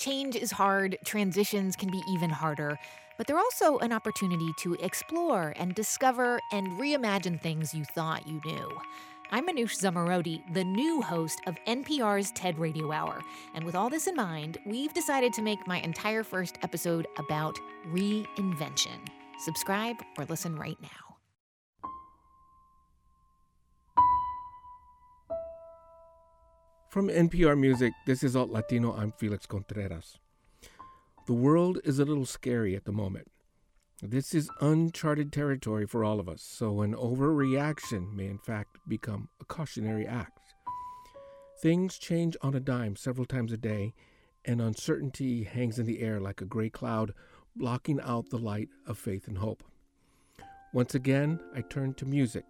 Change is hard, transitions can be even harder, but they're also an opportunity to explore and discover and reimagine things you thought you knew. I'm Manoush Zomorodi, the new host of NPR's TED Radio Hour. And with all this in mind, we've decided to make my entire first episode about reinvention. Subscribe or listen right now. From NPR Music, this is Alt Latino. I'm Felix Contreras. The world is a little scary at the moment. This is uncharted territory for all of us, so an overreaction may in fact become a cautionary act. Things change on a dime several times a day, and uncertainty hangs in the air like a gray cloud, blocking out the light of faith and hope. Once again, I turn to music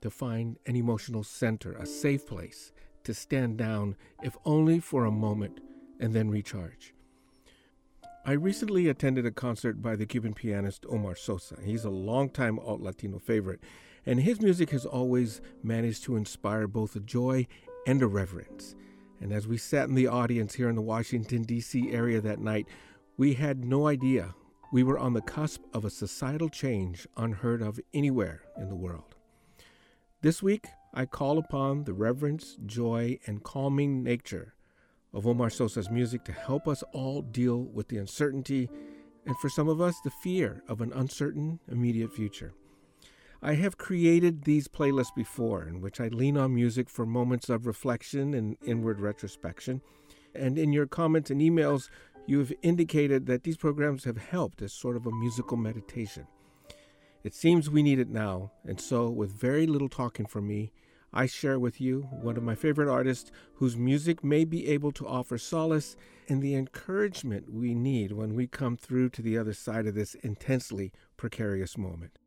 to find an emotional center, a safe place to stand down, if only for a moment, and then recharge. I recently attended a concert by the Cuban pianist Omar Sosa. He's a longtime alt Latino favorite, and his music has always managed to inspire both a joy and a reverence. And as we sat in the audience here in the Washington, D.C. area that night, we had no idea we were on the cusp of a societal change unheard of anywhere in the world. This week, I call upon the reverence, joy, and calming nature of Omar Sosa's music to help us all deal with the uncertainty and for some of us, the fear of an uncertain immediate future. I have created these playlists before in which I lean on music for moments of reflection and inward retrospection. And in your comments and emails, you have indicated that these programs have helped as sort of a musical meditation. It seems we need it now, and so, with very little talking from me, I share with you one of my favorite artists whose music may be able to offer solace and the encouragement we need when we come through to the other side of this intensely precarious moment.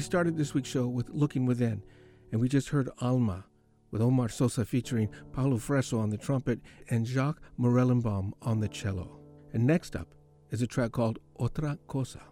We started this week's show with Looking Within, and we just heard Alma with Omar Sosa featuring Paolo Fresu on the trumpet and Jaques Morelenbaum on the cello. And next up is a track called Otra Cosa.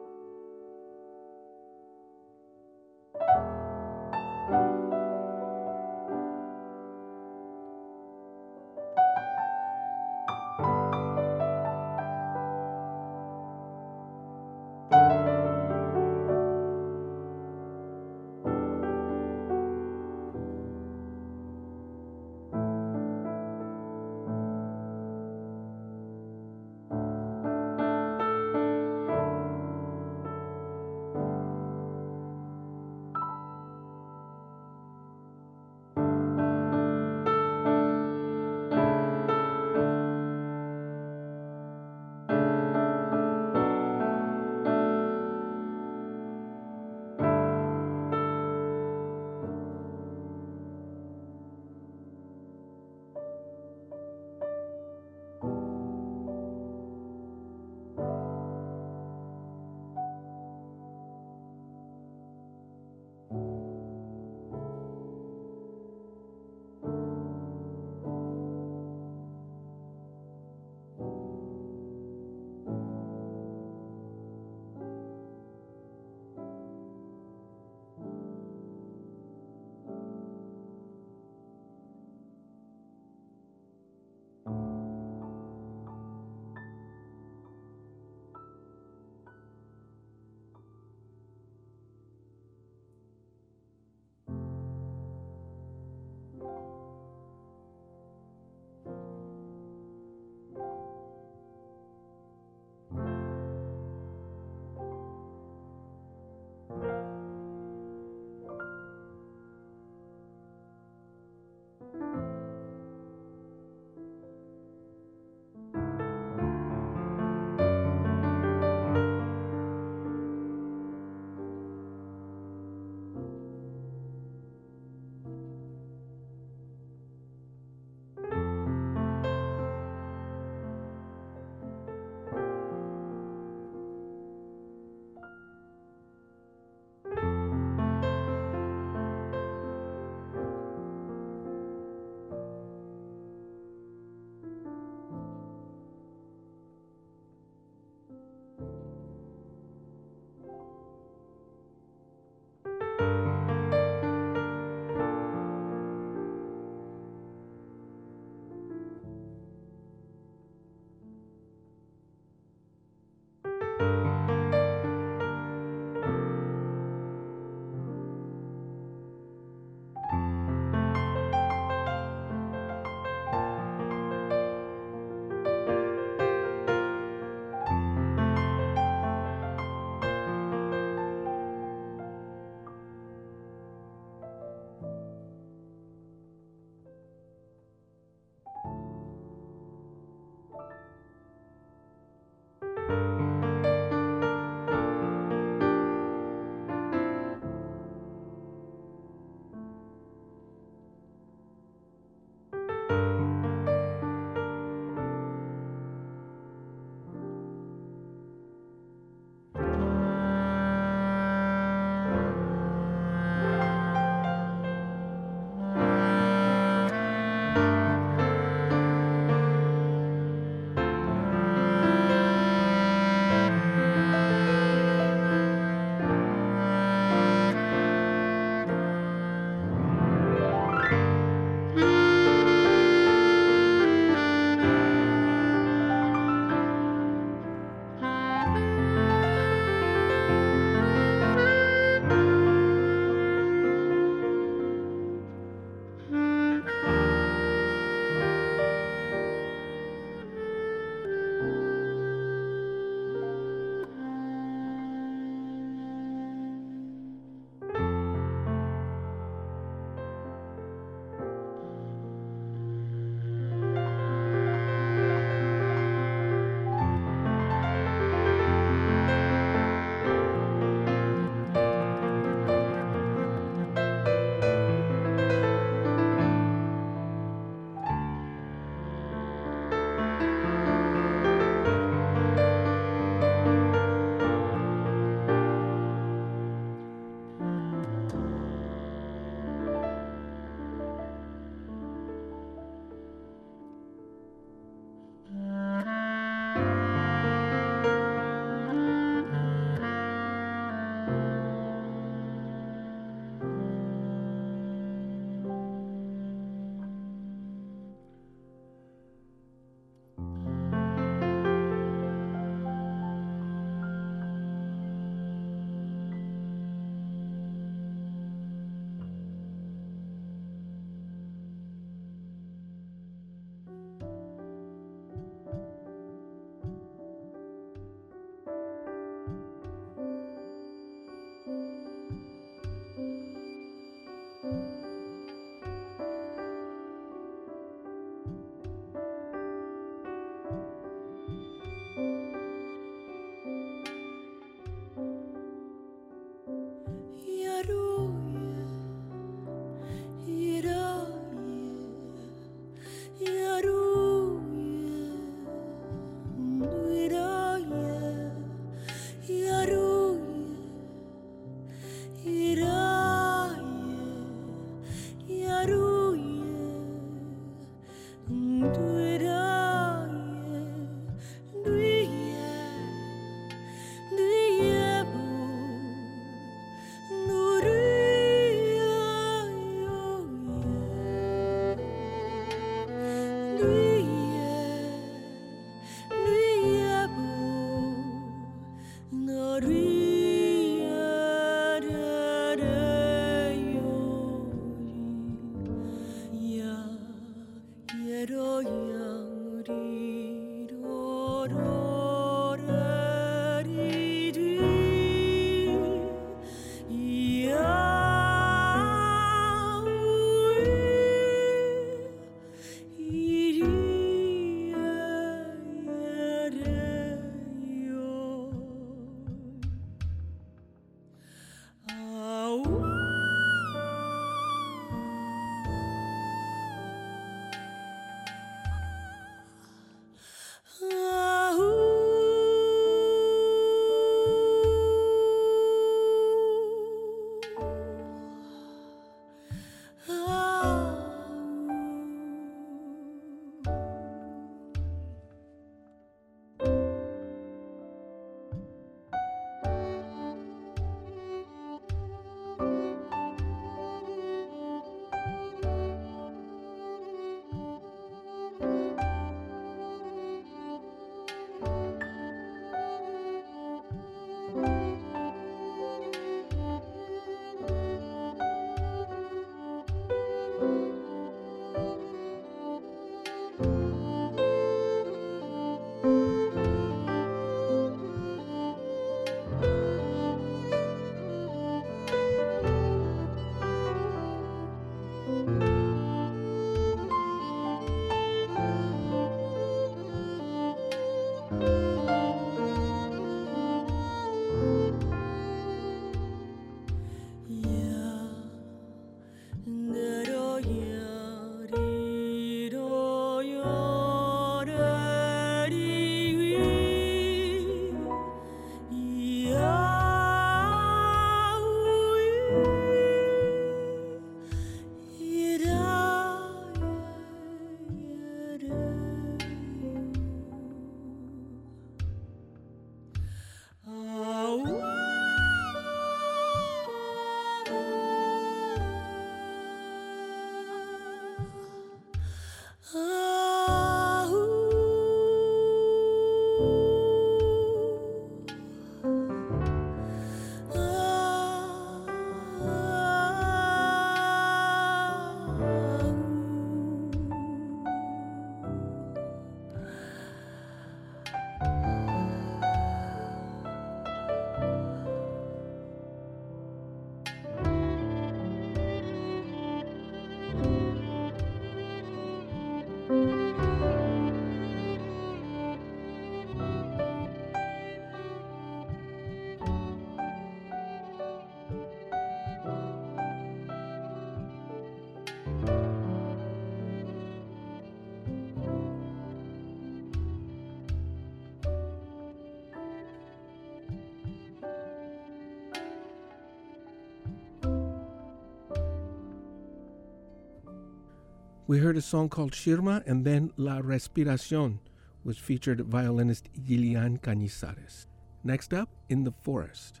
We heard a song called Shirma and then La Respiración, which featured violinist Yilian Cañizares. Next up, In the Forest.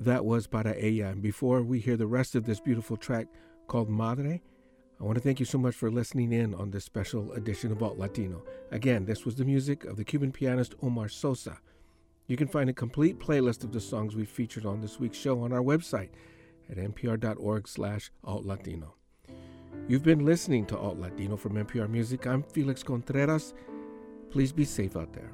That was Para Ella. And before we hear the rest of this beautiful track called Madre, I want to thank you so much for listening in on this special edition of Alt Latino. Again, this was the music of the Cuban pianist Omar Sosa. You can find a complete playlist of the songs we featured on this week's show on our website at npr.org slash altlatino. You've been listening to Alt Latino from NPR Music. I'm Felix Contreras. Please be safe out there.